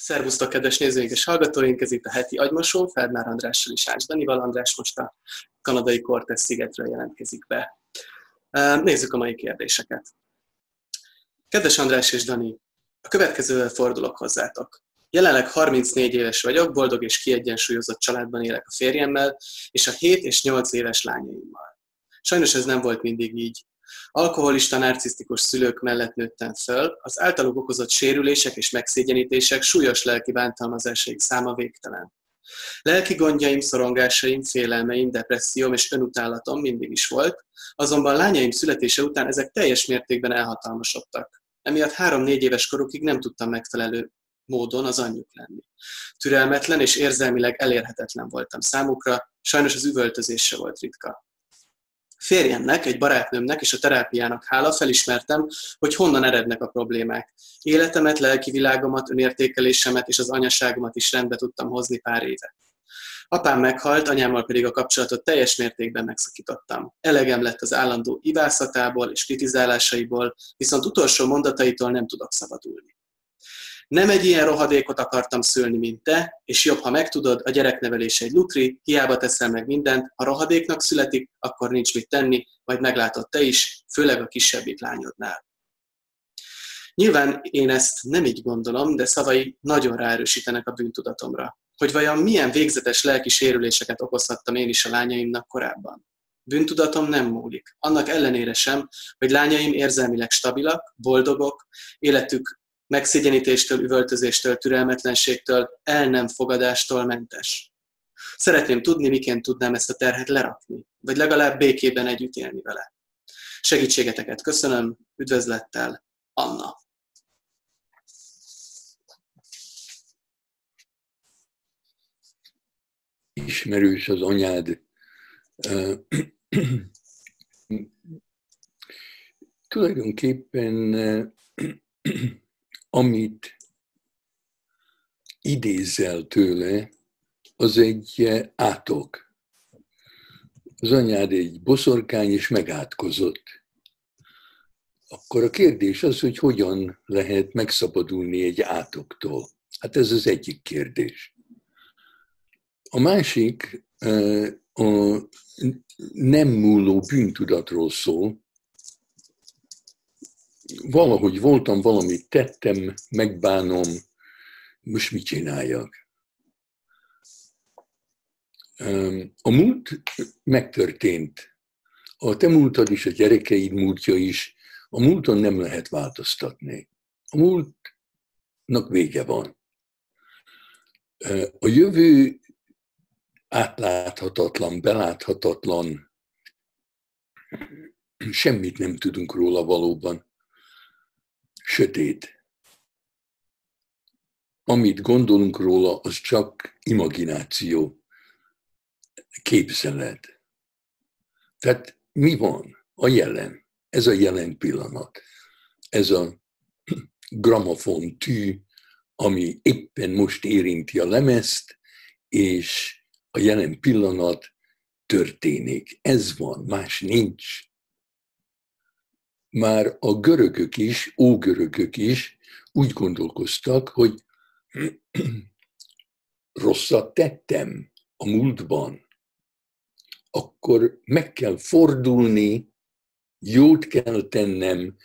Szervusztok, kedves nézőink és hallgatóink! Ez itt a heti agymosó, Ferdmár Andrással és Ács Danival. András most a kanadai Cortez szigetről jelentkezik be. Nézzük a mai kérdéseket. Kedves András és Dani, a következővel fordulok hozzátok. Jelenleg 34 éves vagyok, boldog és kiegyensúlyozott családban élek a férjemmel, és a 7 és 8 éves lányaimmal. Sajnos ez nem volt mindig így. Alkoholista, narcisztikus szülők mellett nőttem föl, az általuk okozott sérülések és megszégyenítések súlyos lelki bántalmazásaik száma végtelen. Lelki gondjaim, szorongásaim, félelmeim, depresszióm és önutálatom mindig is volt, azonban lányaim születése után ezek teljes mértékben elhatalmasodtak. Emiatt három-négy éves korukig nem tudtam megfelelő módon az anyjuk lenni. Türelmetlen és érzelmileg elérhetetlen voltam számukra, sajnos az üvöltözés volt ritka. Férjemnek, egy barátnőmnek és a terápiának hála felismertem, hogy honnan erednek a problémák. Életemet, lelki világomat, önértékelésemet és az anyaságomat is rendbe tudtam hozni pár éve. Apám meghalt, anyámmal pedig a kapcsolatot teljes mértékben megszakítottam. Elegem lett az állandó ivászatából és kritizálásaiból, viszont utolsó mondataitól nem tudok szabadulni. Nem egy ilyen rohadékot akartam szülni, mint te, és jobb, ha megtudod, a gyereknevelés egy lutri, hiába teszel meg mindent, ha rohadéknak születik, akkor nincs mit tenni, majd meglátod te is, főleg a kisebbik lányodnál. Nyilván én ezt nem így gondolom, de szavai nagyon ráerősítenek a bűntudatomra. Hogy vajon milyen végzetes lelki sérüléseket okozhattam én is a lányaimnak korábban. Bűntudatom nem múlik. Annak ellenére sem, hogy lányaim érzelmileg stabilak, boldogok, életük megszégyenítéstől, üvöltözéstől, türelmetlenségtől, el nem fogadástól mentes. Szeretném tudni, miként tudnám ezt a terhet lerakni, vagy legalább békében együtt élni vele. Segítségeteket köszönöm, üdvözlettel, Anna. Ismerős az anyád. Tulajdonképpen amit idézel tőle, az egy átok. Az anyád egy boszorkány, és megátkozott. Akkor a kérdés az, hogy hogyan lehet megszabadulni egy átoktól. Hát ez az egyik kérdés. A másik a nem múló bűntudatról szól, valahogy voltam, valamit tettem, megbánom, most mit csináljak? A múlt megtörtént. A te múltad is, a gyerekeid múltja is, a múlton nem lehet változtatni. A múltnak vége van. A jövő átláthatatlan, beláthatatlan, semmit nem tudunk róla valóban sötét. Amit gondolunk róla, az csak imagináció, képzelet. Tehát mi van? A jelen. Ez a jelen pillanat. Ez a gramofon tű, ami éppen most érinti a lemezt, és a jelen pillanat történik. Ez van, más nincs már a görögök is, ógörögök is úgy gondolkoztak, hogy rosszat tettem a múltban, akkor meg kell fordulni, jót kell tennem,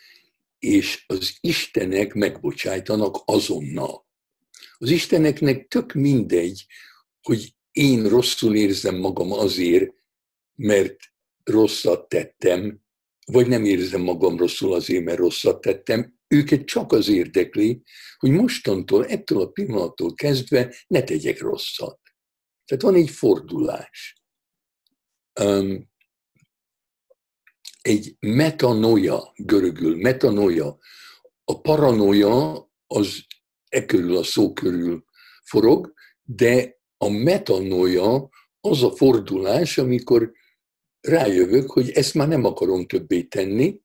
és az Istenek megbocsájtanak azonnal. Az Isteneknek tök mindegy, hogy én rosszul érzem magam azért, mert rosszat tettem, vagy nem érzem magam rosszul azért, mert rosszat tettem, őket csak az érdekli, hogy mostantól, ettől a pillanattól kezdve ne tegyek rosszat. Tehát van egy fordulás. Um, egy metanoia, görögül, metanoia. A paranoia az e körül a szó körül forog, de a metanoia az a fordulás, amikor rájövök, hogy ezt már nem akarom többé tenni,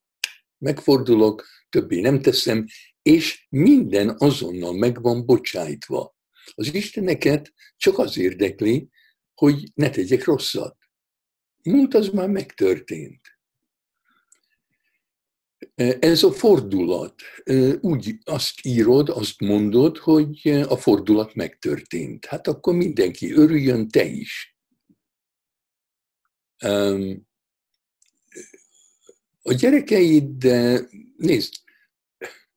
megfordulok, többé nem teszem, és minden azonnal meg van bocsájtva. Az Isteneket csak az érdekli, hogy ne tegyek rosszat. Múlt az már megtörtént. Ez a fordulat. Úgy azt írod, azt mondod, hogy a fordulat megtörtént. Hát akkor mindenki örüljön, te is. A gyerekeid, nézd,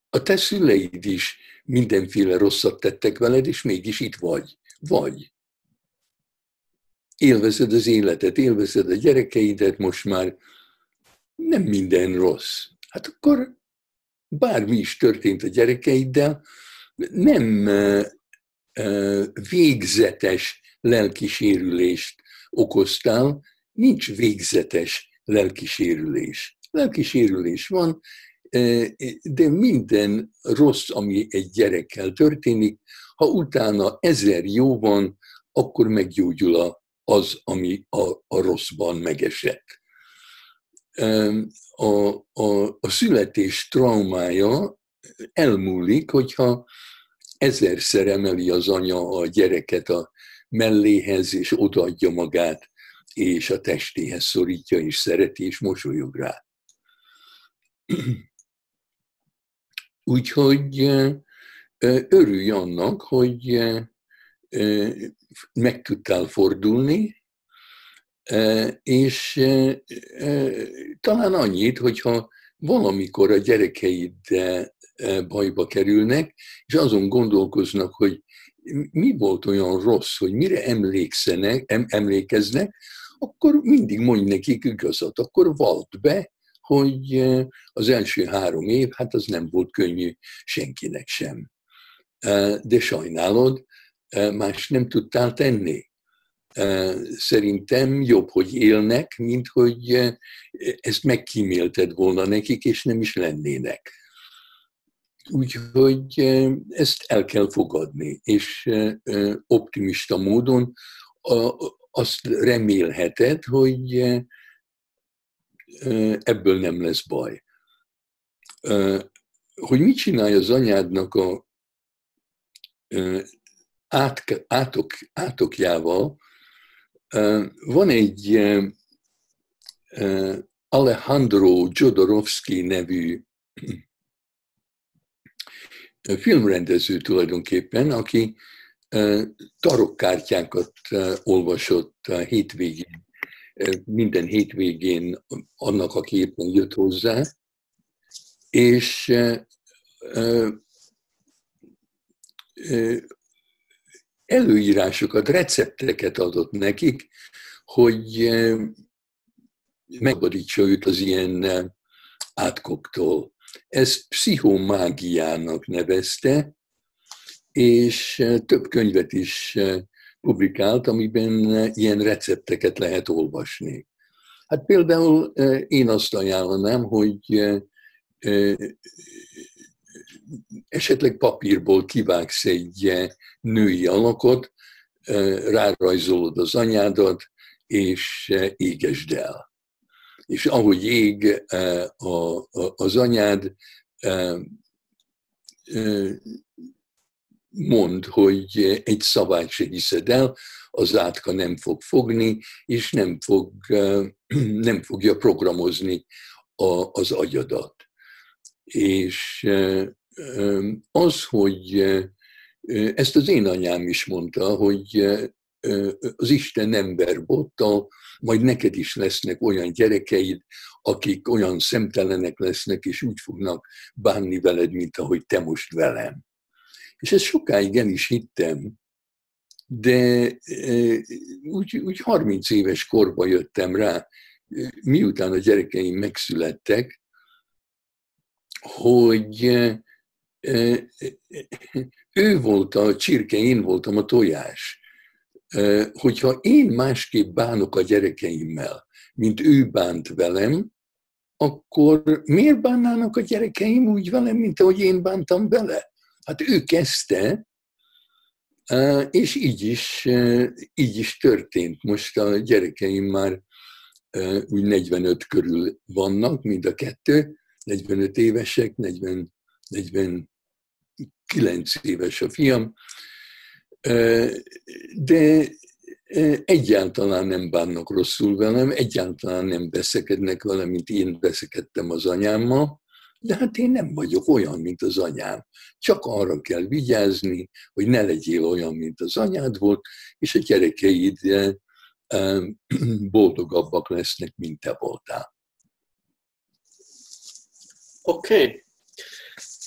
a te szüleid is mindenféle rosszat tettek veled, és mégis itt vagy. Vagy. Élvezed az életet, élvezed a gyerekeidet, most már nem minden rossz. Hát akkor bármi is történt a gyerekeiddel, nem végzetes lelkisérülést okoztál, nincs végzetes lelkisérülés. Lelkisérülés van, de minden rossz, ami egy gyerekkel történik, ha utána ezer jó van, akkor meggyógyul az, ami a, a rosszban megesett. A, a, a születés traumája elmúlik, hogyha ezerszer emeli az anya a gyereket a melléhez, és odaadja magát, és a testéhez szorítja, és szereti, és mosolyog rá. Úgyhogy örülj annak, hogy meg tudtál fordulni, és talán annyit, hogyha valamikor a gyerekeid bajba kerülnek, és azon gondolkoznak, hogy mi volt olyan rossz, hogy mire emlékszenek, em, emlékeznek, akkor mindig mondj nekik igazat, akkor vald be, hogy az első három év, hát az nem volt könnyű senkinek sem. De sajnálod, más nem tudtál tenni. Szerintem jobb, hogy élnek, mint hogy ezt megkímélted volna nekik, és nem is lennének. Úgyhogy ezt el kell fogadni, és optimista módon azt remélheted, hogy ebből nem lesz baj. Hogy mit csinálja az anyádnak a át, átok, átokjával, van egy Alejandro Jodorowsky nevű filmrendező tulajdonképpen, aki tarokkártyákat olvasott hétvégén, minden hétvégén annak, aki éppen jött hozzá, és előírásokat, recepteket adott nekik, hogy megabadítsa őt az ilyen átkoktól. Ezt pszichomágiának nevezte, és több könyvet is publikált, amiben ilyen recepteket lehet olvasni. Hát például én azt ajánlanám, hogy esetleg papírból kivágsz egy női alakot, rárajzolod az anyádat, és égesd el. És ahogy ég az anyád, mond, hogy egy szabályt se hiszed el, az átka nem fog fogni, és nem, fog, nem fogja programozni az agyadat. És az, hogy ezt az én anyám is mondta, hogy az Isten ember bottal, majd neked is lesznek olyan gyerekeid, akik olyan szemtelenek lesznek, és úgy fognak bánni veled, mint ahogy te most velem. És ezt sokáig el is hittem, de úgy, úgy 30 éves korba jöttem rá, miután a gyerekeim megszülettek, hogy ő volt a csirke, én voltam a tojás. Hogyha én másképp bánok a gyerekeimmel, mint ő bánt velem, akkor miért bánnának a gyerekeim úgy velem, mint ahogy én bántam vele? Hát ő kezdte, és így is, így is történt. Most a gyerekeim már úgy 45 körül vannak, mind a kettő, 45 évesek, 40, 49 éves a fiam, de egyáltalán nem bánnak rosszul velem, egyáltalán nem beszekednek velem, mint én beszekedtem az anyámmal, De hát én nem vagyok olyan, mint az anyám. Csak arra kell vigyázni, hogy ne legyél olyan, mint az anyád volt, és a gyerekeid boldogabbak lesznek, mint te voltál. Oké. Okay.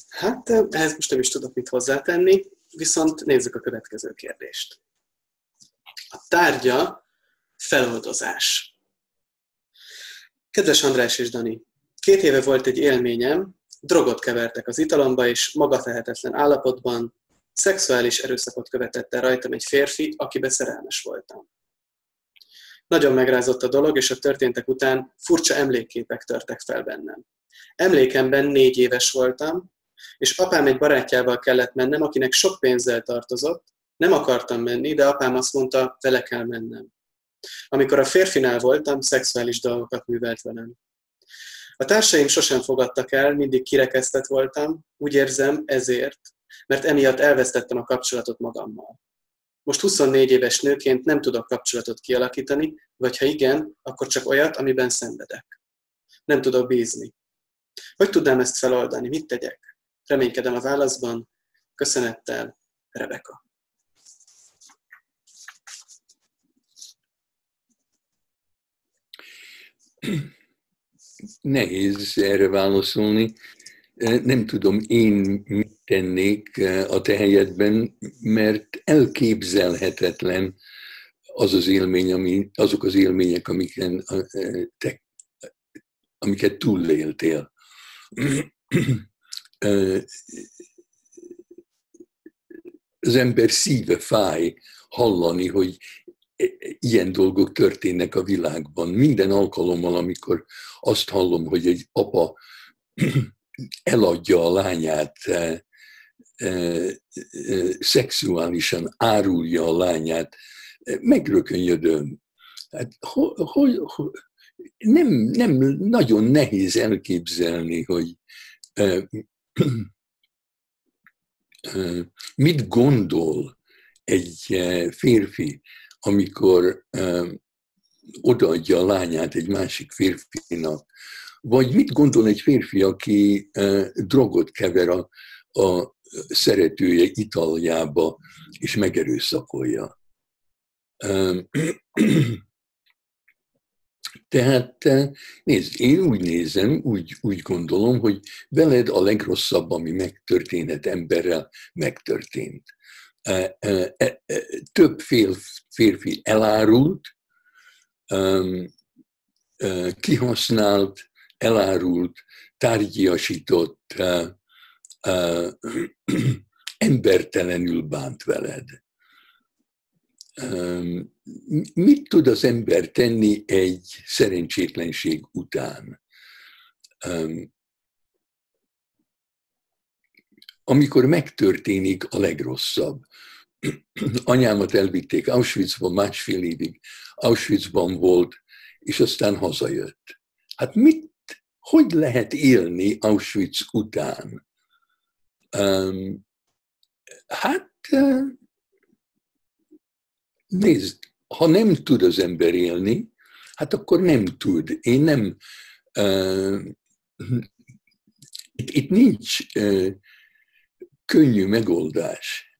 Hát ehhez most nem is tudok mit hozzátenni, viszont nézzük a következő kérdést. A tárgya feloldozás. Kedves András és Dani, két éve volt egy élményem, drogot kevertek az italomba, és magatehetetlen állapotban szexuális erőszakot követett el rajtam egy férfi, akibe szerelmes voltam. Nagyon megrázott a dolog, és a történtek után furcsa emlékképek törtek fel bennem. Emlékemben négy éves voltam, és apám egy barátjával kellett mennem, akinek sok pénzzel tartozott, nem akartam menni, de apám azt mondta, vele kell mennem. Amikor a férfinál voltam, szexuális dolgokat művelt velem. A társaim sosem fogadtak el, mindig kirekesztett voltam, úgy érzem ezért, mert emiatt elvesztettem a kapcsolatot magammal. Most 24 éves nőként nem tudok kapcsolatot kialakítani, vagy ha igen, akkor csak olyat, amiben szenvedek. Nem tudok bízni. Hogy tudnám ezt feloldani? Mit tegyek? Reménykedem a válaszban. Köszönettel, Rebeka. Nehéz erre válaszolni. Nem tudom én mit tennék a te helyedben, mert elképzelhetetlen az az élmény, ami, azok az élmények, amiken te, amiket túléltél. Az ember szíve fáj hallani, hogy ilyen dolgok történnek a világban. Minden alkalommal, amikor azt hallom, hogy egy apa eladja a lányát, e, e, e, szexuálisan árulja a lányát, megrökönyödöm. Hát, hogy, nem, nem nagyon nehéz elképzelni, hogy mit gondol egy férfi, amikor odaadja a lányát egy másik férfinak, vagy mit gondol egy férfi, aki drogot kever a, a szeretője italjába, és megerőszakolja. Tehát nézd, én úgy nézem, úgy, úgy gondolom, hogy veled a legrosszabb, ami megtörténhet emberrel, megtörtént. E, e, e, több férfi elárult, kihasznált, elárult, tárgyiasított, embertelenül bánt veled. Mit tud az ember tenni egy szerencsétlenség után? Amikor megtörténik a legrosszabb, anyámat elvitték Auschwitzban másfél évig, Auschwitzban volt, és aztán hazajött. Hát mit, hogy lehet élni Auschwitz után? Um, hát nézd, ha nem tud az ember élni, hát akkor nem tud. Én nem, uh, itt, itt nincs uh, könnyű megoldás.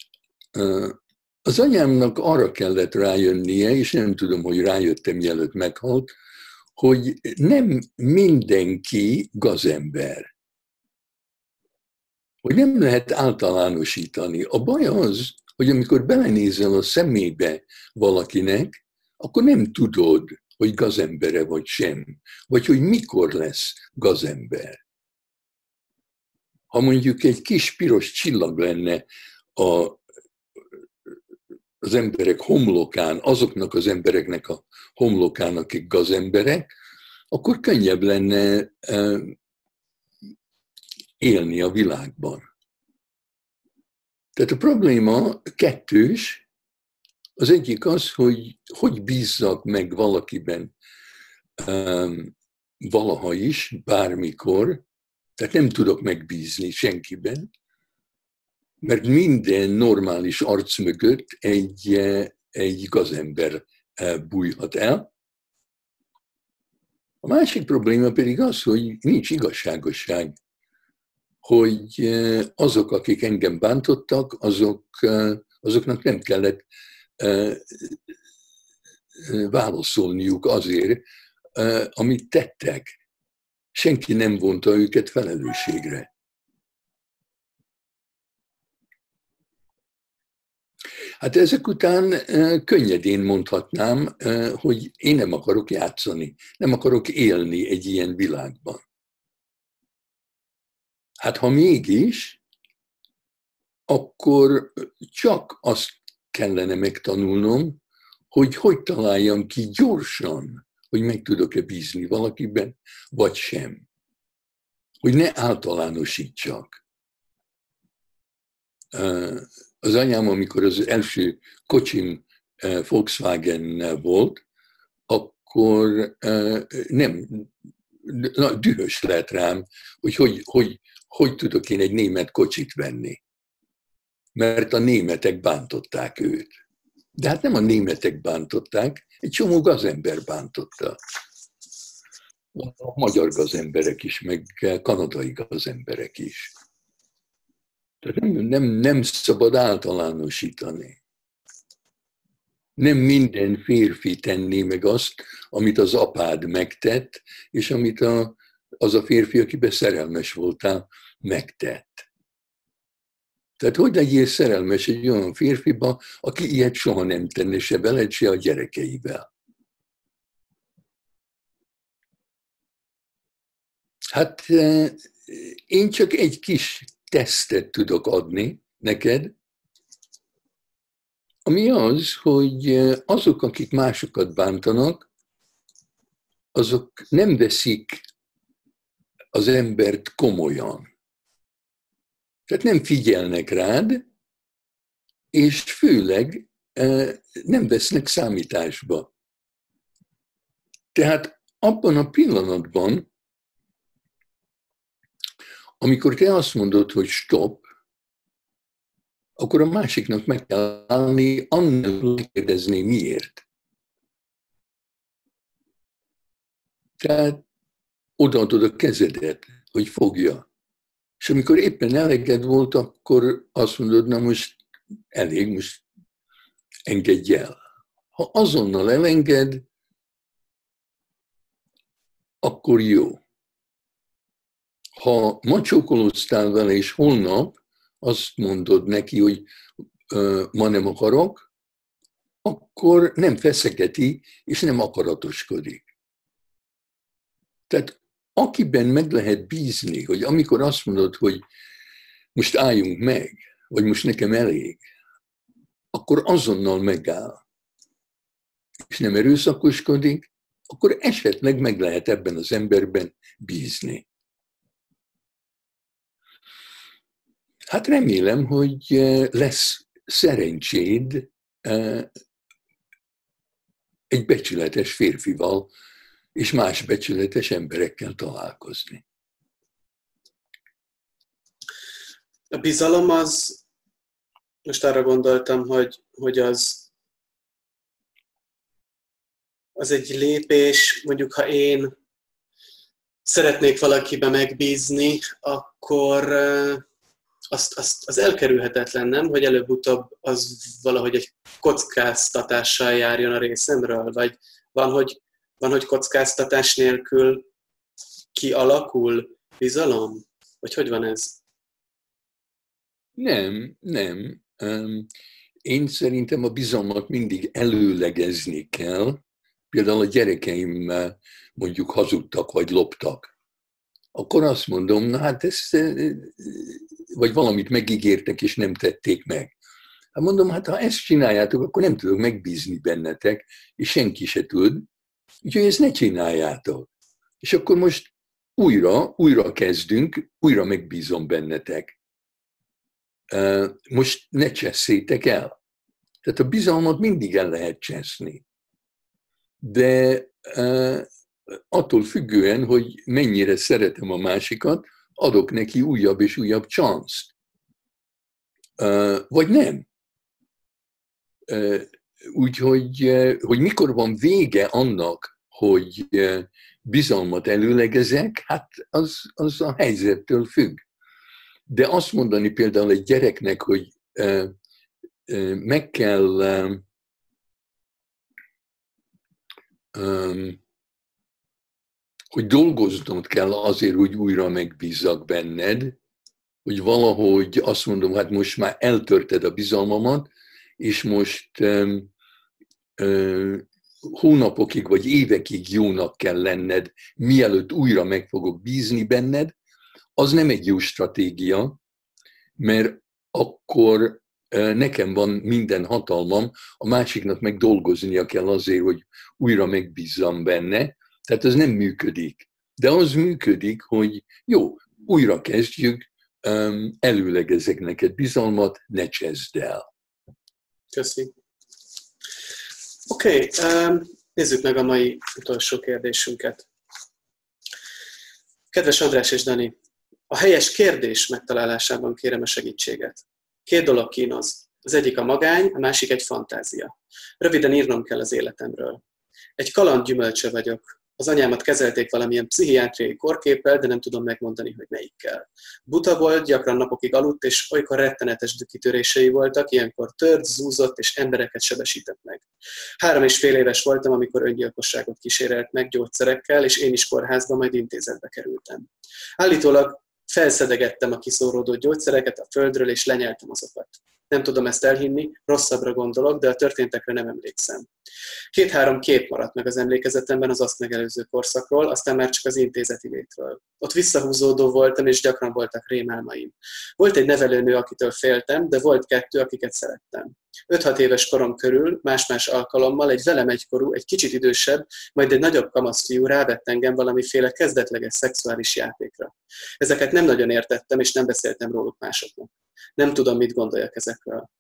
Az anyámnak arra kellett rájönnie, és nem tudom, hogy rájöttem, mielőtt meghalt, hogy nem mindenki gazember. Hogy nem lehet általánosítani. A baj az, hogy amikor belenézel a szemébe valakinek, akkor nem tudod, hogy gazembere vagy sem, vagy hogy mikor lesz gazember. Ha mondjuk egy kis piros csillag lenne a, az emberek homlokán, azoknak az embereknek a homlokán, akik gazemberek, akkor könnyebb lenne élni a világban. Tehát a probléma kettős. Az egyik az, hogy hogy bízzak meg valakiben um, valaha is, bármikor, tehát nem tudok megbízni senkiben, mert minden normális arc mögött egy, egy gazember eh, bújhat el. A másik probléma pedig az, hogy nincs igazságosság hogy azok, akik engem bántottak, azok, azoknak nem kellett válaszolniuk azért, amit tettek. Senki nem vonta őket felelősségre. Hát ezek után könnyedén mondhatnám, hogy én nem akarok játszani, nem akarok élni egy ilyen világban. Hát ha mégis, akkor csak azt kellene megtanulnom, hogy hogy találjam ki gyorsan, hogy meg tudok-e bízni valakiben, vagy sem. Hogy ne általánosítsak. Az anyám, amikor az első kocsim Volkswagen volt, akkor nem, na, dühös lett rám, hogy hogy, hogy hogy tudok én egy német kocsit venni. Mert a németek bántották őt. De hát nem a németek bántották, egy csomó gazember bántotta. A magyar gazemberek is, meg kanadai gazemberek is. Tehát nem, nem, nem szabad általánosítani. Nem minden férfi tenné meg azt, amit az apád megtett, és amit a, az a férfi, akiben szerelmes voltál, megtett. Tehát hogy legyél szerelmes egy olyan férfiba, aki ilyet soha nem tenne se veled, se a gyerekeivel. Hát eh, én csak egy kis tesztet tudok adni neked, ami az, hogy eh, azok, akik másokat bántanak, azok nem veszik az embert komolyan. Tehát nem figyelnek rád, és főleg nem vesznek számításba. Tehát abban a pillanatban, amikor te azt mondod, hogy stop, akkor a másiknak meg kell állni, annál megkérdezni miért. Tehát odaadod a kezedet, hogy fogja. És amikor éppen eleged volt, akkor azt mondod, na most elég, most engedj el. Ha azonnal elenged, akkor jó. Ha macsókolóztál vele, és holnap azt mondod neki, hogy ö, ma nem akarok, akkor nem feszegeti, és nem akaratoskodik. Tehát akiben meg lehet bízni, hogy amikor azt mondod, hogy most álljunk meg, vagy most nekem elég, akkor azonnal megáll, és nem erőszakoskodik, akkor esetleg meg lehet ebben az emberben bízni. Hát remélem, hogy eh, lesz szerencséd eh, egy becsületes férfival, és más becsületes emberekkel találkozni. A bizalom az, most arra gondoltam, hogy, hogy az, az egy lépés, mondjuk ha én szeretnék valakibe megbízni, akkor azt, azt, az elkerülhetetlen, nem? Hogy előbb-utóbb az valahogy egy kockáztatással járjon a részemről, vagy van, hogy van, hogy kockáztatás nélkül kialakul bizalom? Vagy hogy van ez? Nem, nem. Én szerintem a bizalmat mindig előlegezni kell. Például a gyerekeim mondjuk hazudtak, vagy loptak. Akkor azt mondom, na hát ezt, vagy valamit megígértek, és nem tették meg. Hát mondom, hát ha ezt csináljátok, akkor nem tudok megbízni bennetek, és senki se tud, Úgyhogy ezt ne csináljátok. És akkor most újra, újra kezdünk, újra megbízom bennetek. Most ne cseszétek el. Tehát a bizalmat mindig el lehet cseszni. De attól függően, hogy mennyire szeretem a másikat, adok neki újabb és újabb csanszt. Vagy nem. Úgyhogy hogy mikor van vége annak, hogy bizalmat előlegezek, hát az, az a helyzettől függ. De azt mondani például egy gyereknek, hogy meg kell hogy dolgoznod kell azért, hogy újra megbízzak benned, hogy valahogy azt mondom, hát most már eltörted a bizalmamat, és most um, hónapokig vagy évekig jónak kell lenned, mielőtt újra meg fogok bízni benned, az nem egy jó stratégia, mert akkor nekem van minden hatalmam, a másiknak meg dolgoznia kell azért, hogy újra megbízzam benne, tehát ez nem működik. De az működik, hogy jó, újra kezdjük, előlegezek neked bizalmat, ne csezd el. Köszi. Oké, okay, nézzük meg a mai utolsó kérdésünket. Kedves András és Dani, a helyes kérdés megtalálásában kérem a segítséget. Két dolog kínoz. Az egyik a magány, a másik egy fantázia. Röviden írnom kell az életemről. Egy kaland gyümölcse vagyok. Az anyámat kezelték valamilyen pszichiátriai korképpel, de nem tudom megmondani, hogy melyikkel. Buta volt, gyakran napokig aludt, és olykor rettenetes kitörései voltak, ilyenkor tört, zúzott, és embereket sebesített meg. Három és fél éves voltam, amikor öngyilkosságot kísérelt meg gyógyszerekkel, és én is kórházba, majd intézetbe kerültem. Állítólag felszedegettem a kiszóródó gyógyszereket a földről, és lenyeltem azokat. Nem tudom ezt elhinni, rosszabbra gondolok, de a történtekre nem emlékszem. Két-három kép maradt meg az emlékezetemben az azt megelőző korszakról, aztán már csak az intézeti létről. Ott visszahúzódó voltam, és gyakran voltak rémálmaim. Volt egy nevelőnő, akitől féltem, de volt kettő, akiket szerettem. 5-6 éves korom körül, más-más alkalommal egy velem egykorú, egy kicsit idősebb, majd egy nagyobb fiú rávett engem valamiféle kezdetleges szexuális játékra. Ezeket nem nagyon értettem, és nem beszéltem róluk másoknak. Nem tudom, mit gondoljak ezekről.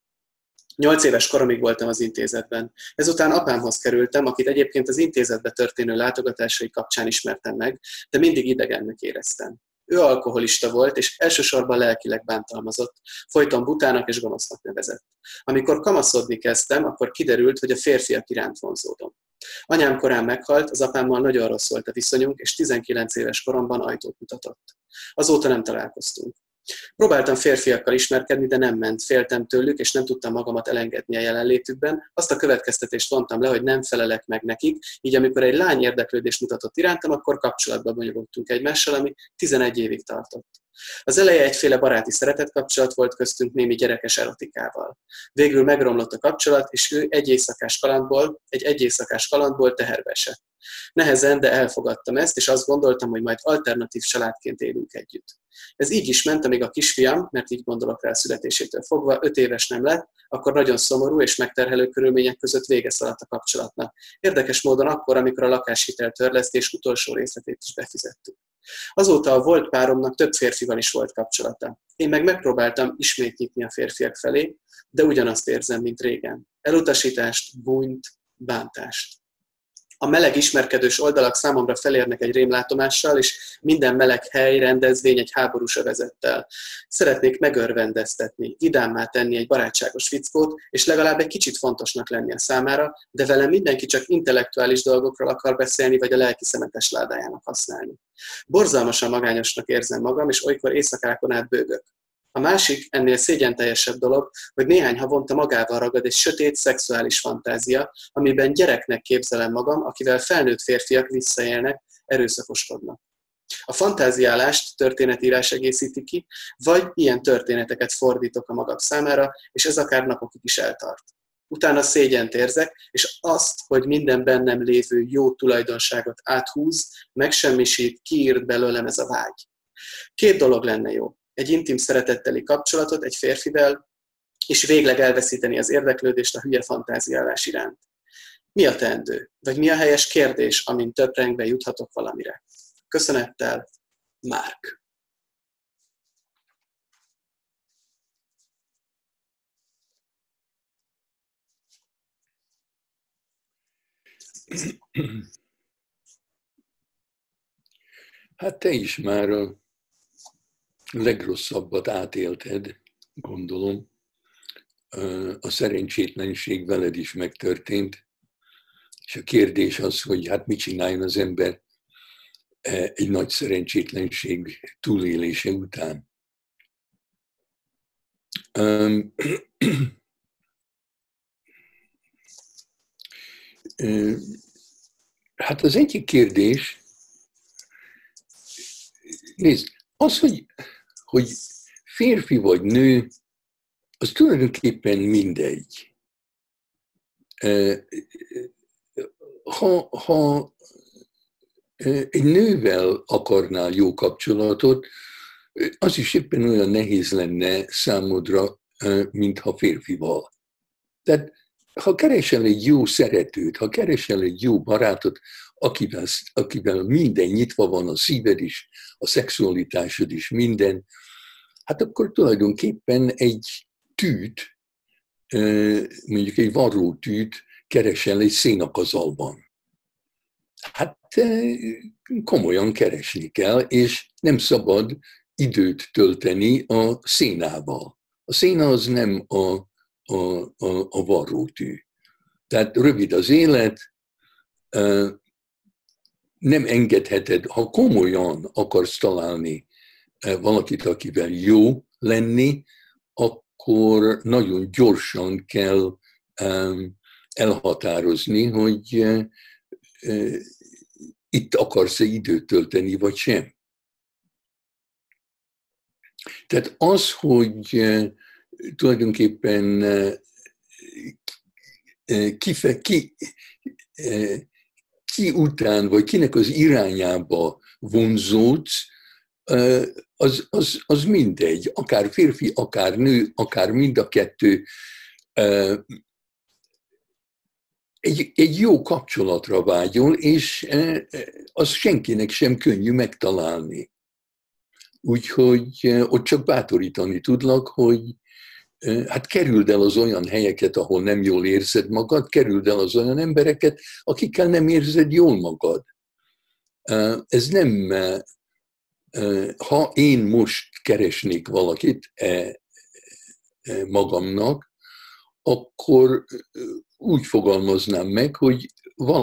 Nyolc éves koromig voltam az intézetben. Ezután apámhoz kerültem, akit egyébként az intézetbe történő látogatásai kapcsán ismertem meg, de mindig idegennek éreztem. Ő alkoholista volt, és elsősorban lelkileg bántalmazott, folyton butának és gonosznak nevezett. Amikor kamaszodni kezdtem, akkor kiderült, hogy a férfiak iránt vonzódom. Anyám korán meghalt, az apámmal nagyon rossz volt a viszonyunk, és 19 éves koromban ajtót mutatott. Azóta nem találkoztunk. Próbáltam férfiakkal ismerkedni, de nem ment. Féltem tőlük, és nem tudtam magamat elengedni a jelenlétükben. Azt a következtetést vontam le, hogy nem felelek meg nekik, így amikor egy lány érdeklődést mutatott irántam, akkor kapcsolatba bonyolultunk egymással, ami 11 évig tartott. Az eleje egyféle baráti szeretet kapcsolat volt köztünk némi gyerekes erotikával. Végül megromlott a kapcsolat, és ő egy éjszakás kalandból, egy egy éjszakás kalandból teherbe esett. Nehezen, de elfogadtam ezt, és azt gondoltam, hogy majd alternatív családként élünk együtt. Ez így is ment, amíg a kisfiam, mert így gondolok rá a születésétől fogva, öt éves nem lett, akkor nagyon szomorú és megterhelő körülmények között vége szaladt a kapcsolatnak. Érdekes módon akkor, amikor a lakáshitel törlesztés utolsó részletét is befizettük. Azóta a volt páromnak több férfival is volt kapcsolata. Én meg megpróbáltam ismét nyitni a férfiak felé, de ugyanazt érzem, mint régen. Elutasítást, bújt, bántást a meleg ismerkedős oldalak számomra felérnek egy rémlátomással, és minden meleg hely, rendezvény egy háborús övezettel. Szeretnék megörvendeztetni, vidámmá tenni egy barátságos fickót, és legalább egy kicsit fontosnak lenni a számára, de velem mindenki csak intellektuális dolgokról akar beszélni, vagy a lelki szemetes ládájának használni. Borzalmasan magányosnak érzem magam, és olykor éjszakákon át bőgök. A másik, ennél szégyen teljesebb dolog, hogy néhány havonta magával ragad egy sötét szexuális fantázia, amiben gyereknek képzelem magam, akivel felnőtt férfiak visszaélnek, erőszakoskodnak. A fantáziálást történetírás egészíti ki, vagy ilyen történeteket fordítok a magam számára, és ez akár napokig is eltart. Utána szégyent érzek, és azt, hogy minden bennem lévő jó tulajdonságot áthúz, megsemmisít, kiírt belőlem ez a vágy. Két dolog lenne jó egy intim szeretetteli kapcsolatot egy férfivel, és végleg elveszíteni az érdeklődést a hülye fantáziálás iránt. Mi a teendő? Vagy mi a helyes kérdés, amin töprengve juthatok valamire? Köszönettel, Márk. Hát te is már a legrosszabbat átélted, gondolom. A szerencsétlenség veled is megtörtént, és a kérdés az, hogy hát mit csináljon az ember egy nagy szerencsétlenség túlélése után. Hát az egyik kérdés, nézd, az, hogy, hogy férfi vagy nő, az tulajdonképpen mindegy. Ha, ha egy nővel akarnál jó kapcsolatot, az is éppen olyan nehéz lenne számodra, mint ha férfival. Tehát ha keresel egy jó szeretőt, ha keresel egy jó barátot, akivel, akivel minden nyitva van, a szíved is, a szexualitásod is, minden, hát akkor tulajdonképpen egy tűt, mondjuk egy varró tűt keresel egy szénakazalban. Hát komolyan keresni kell, és nem szabad időt tölteni a szénával. A széna az nem a, a, a, a varrótű. Tehát rövid az élet, nem engedheted, ha komolyan akarsz találni valakit, akivel jó lenni, akkor nagyon gyorsan kell elhatározni, hogy itt akarsz-e időt tölteni, vagy sem. Tehát az, hogy tulajdonképpen kife, ki, ki után, vagy kinek az irányába vonzódsz, az, az, az mindegy, akár férfi, akár nő, akár mind a kettő, egy, egy jó kapcsolatra vágyol, és az senkinek sem könnyű megtalálni. Úgyhogy ott csak bátorítani tudlak, hogy hát kerüld el az olyan helyeket, ahol nem jól érzed magad, kerüld el az olyan embereket, akikkel nem érzed jól magad. Ez nem, ha én most keresnék valakit e, e, magamnak, akkor úgy fogalmaznám meg, hogy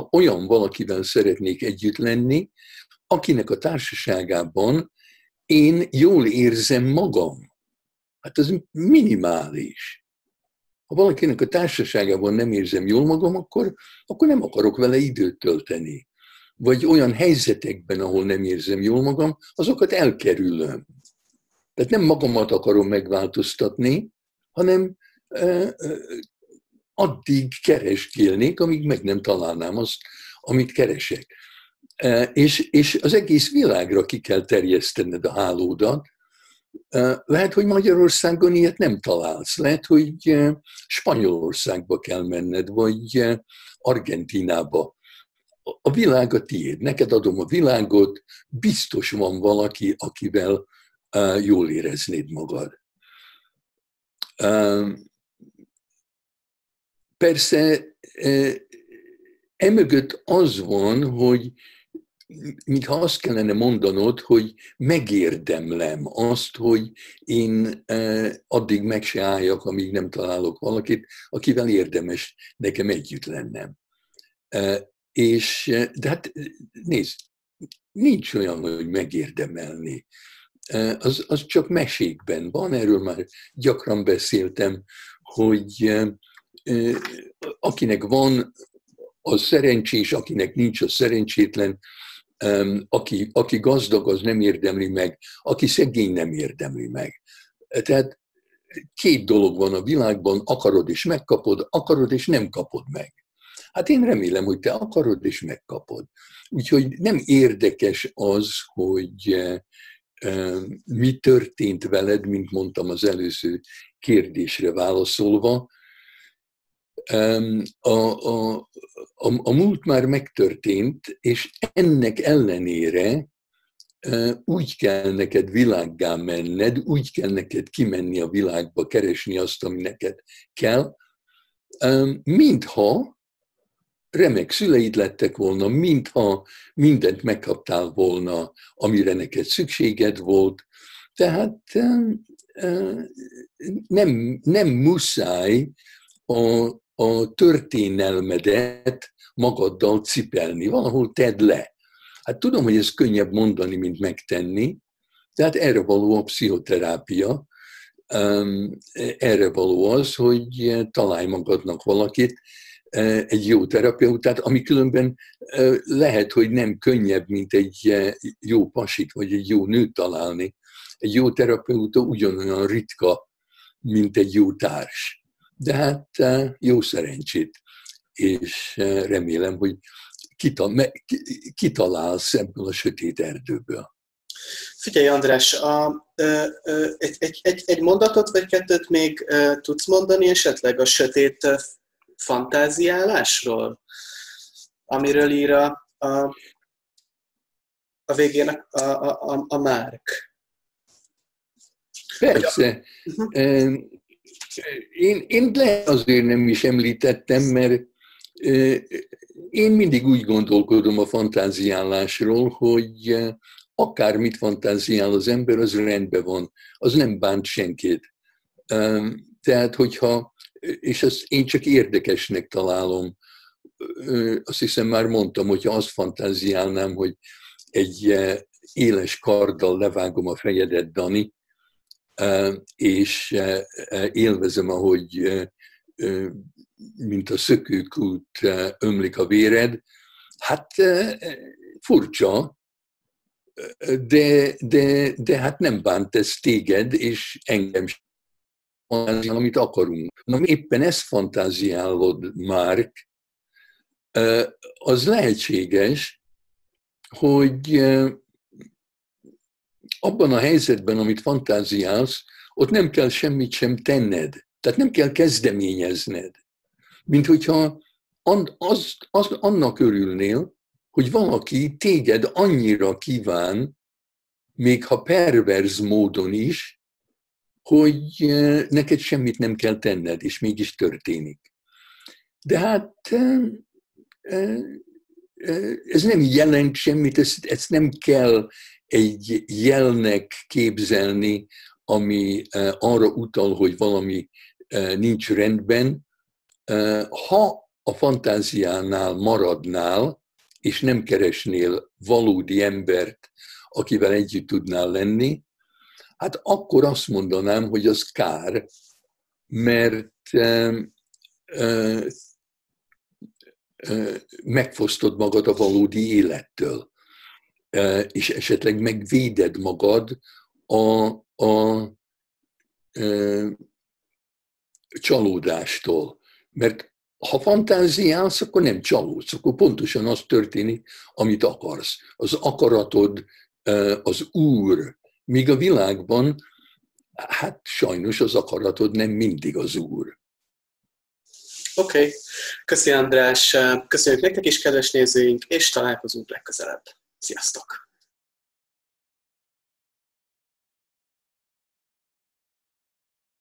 olyan valakivel szeretnék együtt lenni, akinek a társaságában én jól érzem magam. Hát ez minimális. Ha valakinek a társaságában nem érzem jól magam, akkor, akkor nem akarok vele időt tölteni. Vagy olyan helyzetekben, ahol nem érzem jól magam, azokat elkerülöm. Tehát nem magamat akarom megváltoztatni, hanem addig kereskélnék, amíg meg nem találnám azt, amit keresek. És, és az egész világra ki kell terjesztened a hálódat. Lehet, hogy Magyarországon ilyet nem találsz. Lehet, hogy Spanyolországba kell menned, vagy Argentinába. A világ a tiéd. Neked adom a világot, biztos van valaki, akivel jól éreznéd magad. Persze emögött az van, hogy mintha azt kellene mondanod, hogy megérdemlem azt, hogy én addig meg se álljak, amíg nem találok valakit, akivel érdemes nekem együtt lennem. És, de hát nézd, nincs olyan, hogy megérdemelni. Az, az csak mesékben van, erről már gyakran beszéltem, hogy akinek van, az szerencsés, akinek nincs, az szerencsétlen, aki, aki gazdag, az nem érdemli meg, aki szegény nem érdemli meg. Tehát két dolog van a világban, akarod és megkapod, akarod és nem kapod meg. Hát én remélem, hogy te akarod és megkapod. Úgyhogy nem érdekes az, hogy mi történt veled, mint mondtam az előző kérdésre válaszolva, a, a, a, a múlt már megtörtént, és ennek ellenére úgy kell neked világgá menned, úgy kell neked kimenni a világba, keresni azt, ami neked kell, mintha remek szüleid lettek volna, mintha mindent megkaptál volna, amire neked szükséged volt. Tehát nem, nem muszáj a, a történelmedet magaddal cipelni, valahol tedd le. Hát tudom, hogy ez könnyebb mondani, mint megtenni, tehát erre való a pszichoterápia, erre való az, hogy találj magadnak valakit, egy jó terapeutát, ami különben lehet, hogy nem könnyebb, mint egy jó pasit vagy egy jó nőt találni. Egy jó terapeuta ugyanolyan ritka, mint egy jó társ. De hát jó szerencsét, és remélem, hogy kitalálsz ebből a sötét erdőből. Figyelj, András, a, ö, ö, egy, egy, egy, egy mondatot vagy kettőt még ö, tudsz mondani esetleg a sötét fantáziálásról, amiről ír a, a, a végén a, a, a, a Márk? Persze. Uh-huh. Én, én le azért nem is említettem, mert én mindig úgy gondolkodom a fantáziálásról, hogy akármit fantáziál az ember, az rendben van, az nem bánt senkit. Tehát, hogyha, és ezt én csak érdekesnek találom, azt hiszem már mondtam, hogyha azt fantáziálnám, hogy egy éles karddal levágom a fejedet, Dani, és élvezem, ahogy mint a szökőkút ömlik a véred, hát furcsa, de, de, de hát nem bánt ez téged, és engem sem, amit akarunk. Na, éppen ezt fantáziálod, Márk, az lehetséges, hogy abban a helyzetben, amit fantáziálsz, ott nem kell semmit sem tenned. Tehát nem kell kezdeményezned. Mint hogyha az, az, annak örülnél, hogy valaki téged annyira kíván, még ha perverz módon is, hogy neked semmit nem kell tenned, és mégis történik. De hát ez nem jelent semmit, ezt, ezt nem kell egy jelnek képzelni, ami arra utal, hogy valami nincs rendben. Ha a fantáziánál maradnál, és nem keresnél valódi embert, akivel együtt tudnál lenni, hát akkor azt mondanám, hogy az kár, mert e, e, e, megfosztod magad a valódi élettől, és esetleg megvéded magad a, a csalódástól. Mert ha fantáziálsz, akkor nem csalódsz, akkor pontosan az történik, amit akarsz. Az akaratod az úr, míg a világban, hát sajnos az akaratod nem mindig az úr. Oké, okay. köszi András, köszönjük nektek is, kedves nézőink, és találkozunk legközelebb. Sziasztok!